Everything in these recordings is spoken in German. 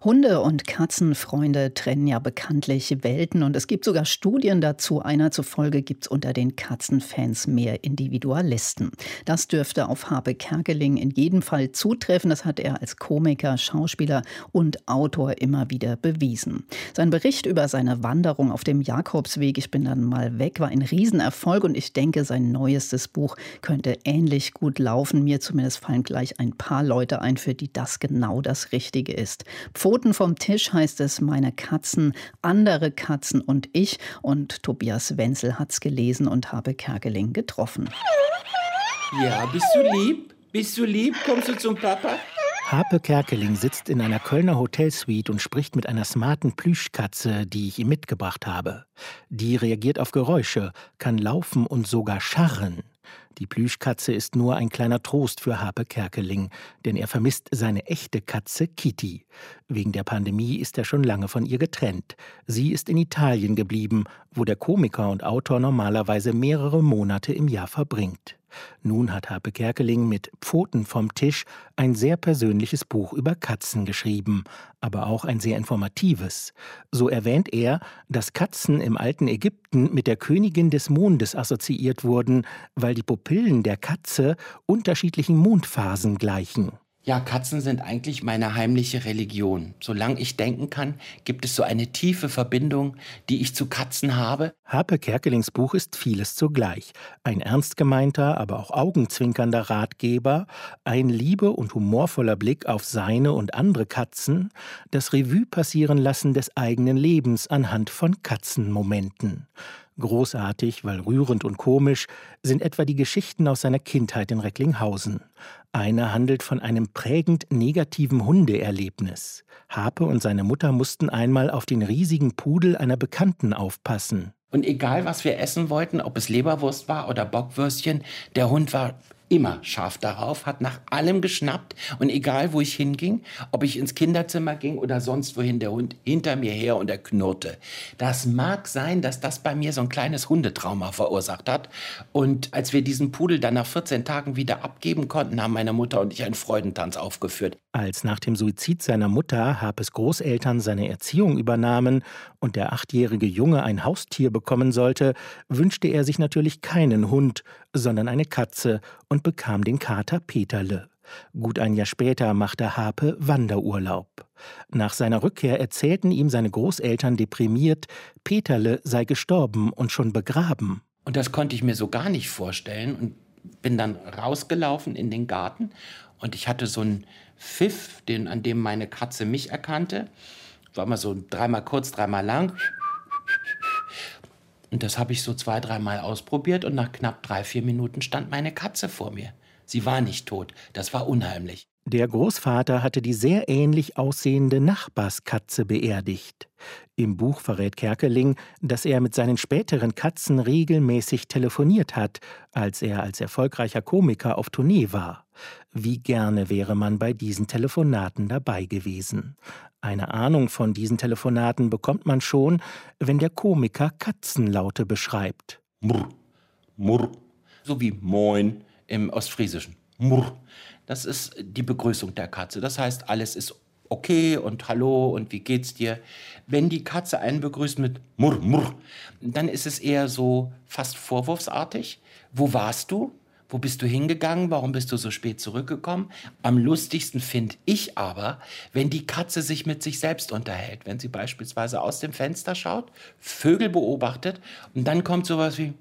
Hunde- und Katzenfreunde trennen ja bekanntlich Welten und es gibt sogar Studien dazu. Einer zufolge gibt es unter den Katzenfans mehr Individualisten. Das dürfte auf Habe Kerkeling in jedem Fall zutreffen. Das hat er als Komiker, Schauspieler und Autor immer wieder bewiesen. Sein Bericht über seine Wanderung auf dem Jakobsweg, ich bin dann mal weg, war ein Riesenerfolg und ich denke, sein neuestes Buch könnte ähnlich gut laufen. Mir zumindest fallen gleich ein paar Leute ein, für die das genau das Richtige ist. Pfoten vom Tisch heißt es Meine Katzen, andere Katzen und ich. Und Tobias Wenzel hat's gelesen und habe Kerkeling getroffen. Ja, bist du lieb? Bist du lieb? Kommst du zum Papa? Harpe Kerkeling sitzt in einer Kölner Hotelsuite und spricht mit einer smarten Plüschkatze, die ich ihm mitgebracht habe. Die reagiert auf Geräusche, kann laufen und sogar scharren. Die Plüschkatze ist nur ein kleiner Trost für Harpe Kerkeling, denn er vermisst seine echte Katze Kitty. Wegen der Pandemie ist er schon lange von ihr getrennt. Sie ist in Italien geblieben, wo der Komiker und Autor normalerweise mehrere Monate im Jahr verbringt. Nun hat Harpe Kerkeling mit Pfoten vom Tisch ein sehr persönliches Buch über Katzen geschrieben, aber auch ein sehr informatives. So erwähnt er, dass Katzen im alten Ägypten mit der Königin des Mondes assoziiert wurden, weil die Pupillen der Katze unterschiedlichen Mondphasen gleichen. Ja, Katzen sind eigentlich meine heimliche Religion. Solange ich denken kann, gibt es so eine tiefe Verbindung, die ich zu Katzen habe. Harpe Kerkelings Buch ist vieles zugleich. Ein ernst gemeinter, aber auch augenzwinkernder Ratgeber, ein liebe und humorvoller Blick auf seine und andere Katzen, das Revue passieren lassen des eigenen Lebens anhand von Katzenmomenten. Großartig, weil rührend und komisch, sind etwa die Geschichten aus seiner Kindheit in Recklinghausen. Eine handelt von einem prägend negativen Hundeerlebnis. Harpe und seine Mutter mussten einmal auf den riesigen Pudel einer Bekannten aufpassen. Und egal, was wir essen wollten, ob es Leberwurst war oder Bockwürstchen, der Hund war immer scharf darauf, hat nach allem geschnappt und egal wo ich hinging, ob ich ins Kinderzimmer ging oder sonst wohin, der Hund hinter mir her und er knurrte. Das mag sein, dass das bei mir so ein kleines Hundetrauma verursacht hat und als wir diesen Pudel dann nach 14 Tagen wieder abgeben konnten, haben meine Mutter und ich einen Freudentanz aufgeführt. Als nach dem Suizid seiner Mutter Harpes Großeltern seine Erziehung übernahmen und der achtjährige Junge ein Haustier bekommen sollte, wünschte er sich natürlich keinen Hund, sondern eine Katze und bekam den Kater Peterle. Gut ein Jahr später machte Harpe Wanderurlaub. Nach seiner Rückkehr erzählten ihm seine Großeltern deprimiert, Peterle sei gestorben und schon begraben. Und das konnte ich mir so gar nicht vorstellen und bin dann rausgelaufen in den Garten und ich hatte so einen Pfiff, den, an dem meine Katze mich erkannte. War mal so dreimal kurz, dreimal lang. Und das habe ich so zwei, dreimal ausprobiert und nach knapp drei, vier Minuten stand meine Katze vor mir. Sie war nicht tot. Das war unheimlich. Der Großvater hatte die sehr ähnlich aussehende Nachbarskatze beerdigt. Im Buch verrät Kerkeling, dass er mit seinen späteren Katzen regelmäßig telefoniert hat, als er als erfolgreicher Komiker auf Tournee war. Wie gerne wäre man bei diesen Telefonaten dabei gewesen. Eine Ahnung von diesen Telefonaten bekommt man schon, wenn der Komiker Katzenlaute beschreibt. Murr, murr, so wie Moin im Ostfriesischen. Murr. Das ist die Begrüßung der Katze. Das heißt, alles ist okay und hallo und wie geht's dir? Wenn die Katze einen begrüßt mit Murr, Murr, dann ist es eher so fast vorwurfsartig. Wo warst du? Wo bist du hingegangen? Warum bist du so spät zurückgekommen? Am lustigsten finde ich aber, wenn die Katze sich mit sich selbst unterhält. Wenn sie beispielsweise aus dem Fenster schaut, Vögel beobachtet und dann kommt sowas wie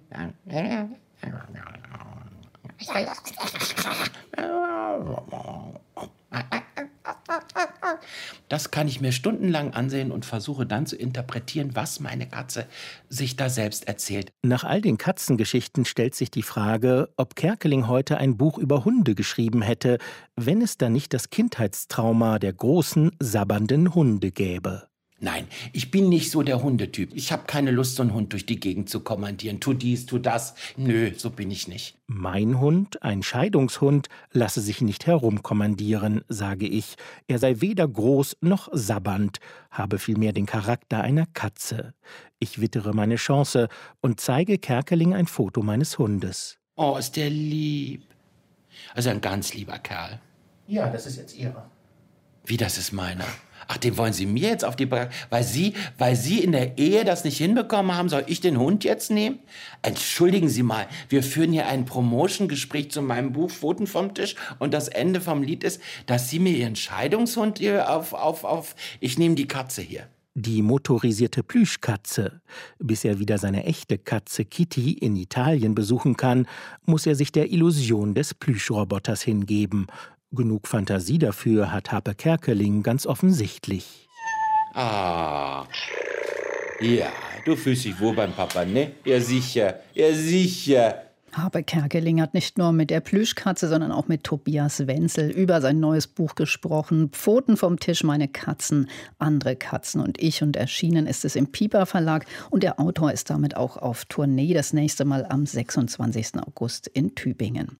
das kann ich mir stundenlang ansehen und versuche dann zu interpretieren, was meine Katze sich da selbst erzählt. Nach all den Katzengeschichten stellt sich die Frage, ob Kerkeling heute ein Buch über Hunde geschrieben hätte, wenn es da nicht das Kindheitstrauma der großen, sabbernden Hunde gäbe. Nein, ich bin nicht so der Hundetyp. Ich habe keine Lust, so einen Hund durch die Gegend zu kommandieren. Tu dies, tu das. Nö, so bin ich nicht. Mein Hund, ein Scheidungshund, lasse sich nicht herumkommandieren, sage ich. Er sei weder groß noch sabbernd, habe vielmehr den Charakter einer Katze. Ich wittere meine Chance und zeige Kerkeling ein Foto meines Hundes. Oh, ist der lieb. Also ein ganz lieber Kerl. Ja, das ist jetzt Ihrer. Wie, das ist meiner? Ach, den wollen Sie mir jetzt auf die Bra weil Sie, weil Sie in der Ehe das nicht hinbekommen haben, soll ich den Hund jetzt nehmen? Entschuldigen Sie mal, wir führen hier ein Promotion-Gespräch zu meinem Buch Pfoten vom Tisch und das Ende vom Lied ist, dass Sie mir Ihren Scheidungshund hier auf, auf, auf, ich nehme die Katze hier. Die motorisierte Plüschkatze. Bis er wieder seine echte Katze Kitty in Italien besuchen kann, muss er sich der Illusion des Plüschroboters hingeben Genug Fantasie dafür hat Harpe Kerkeling ganz offensichtlich. Ah, ja, du fühlst dich wohl beim Papa, ne? Ja, sicher, ja, sicher. Harpe Kerkeling hat nicht nur mit der Plüschkatze, sondern auch mit Tobias Wenzel über sein neues Buch gesprochen. Pfoten vom Tisch, meine Katzen, andere Katzen und ich. Und erschienen ist es im Piper Verlag. Und der Autor ist damit auch auf Tournee. Das nächste Mal am 26. August in Tübingen.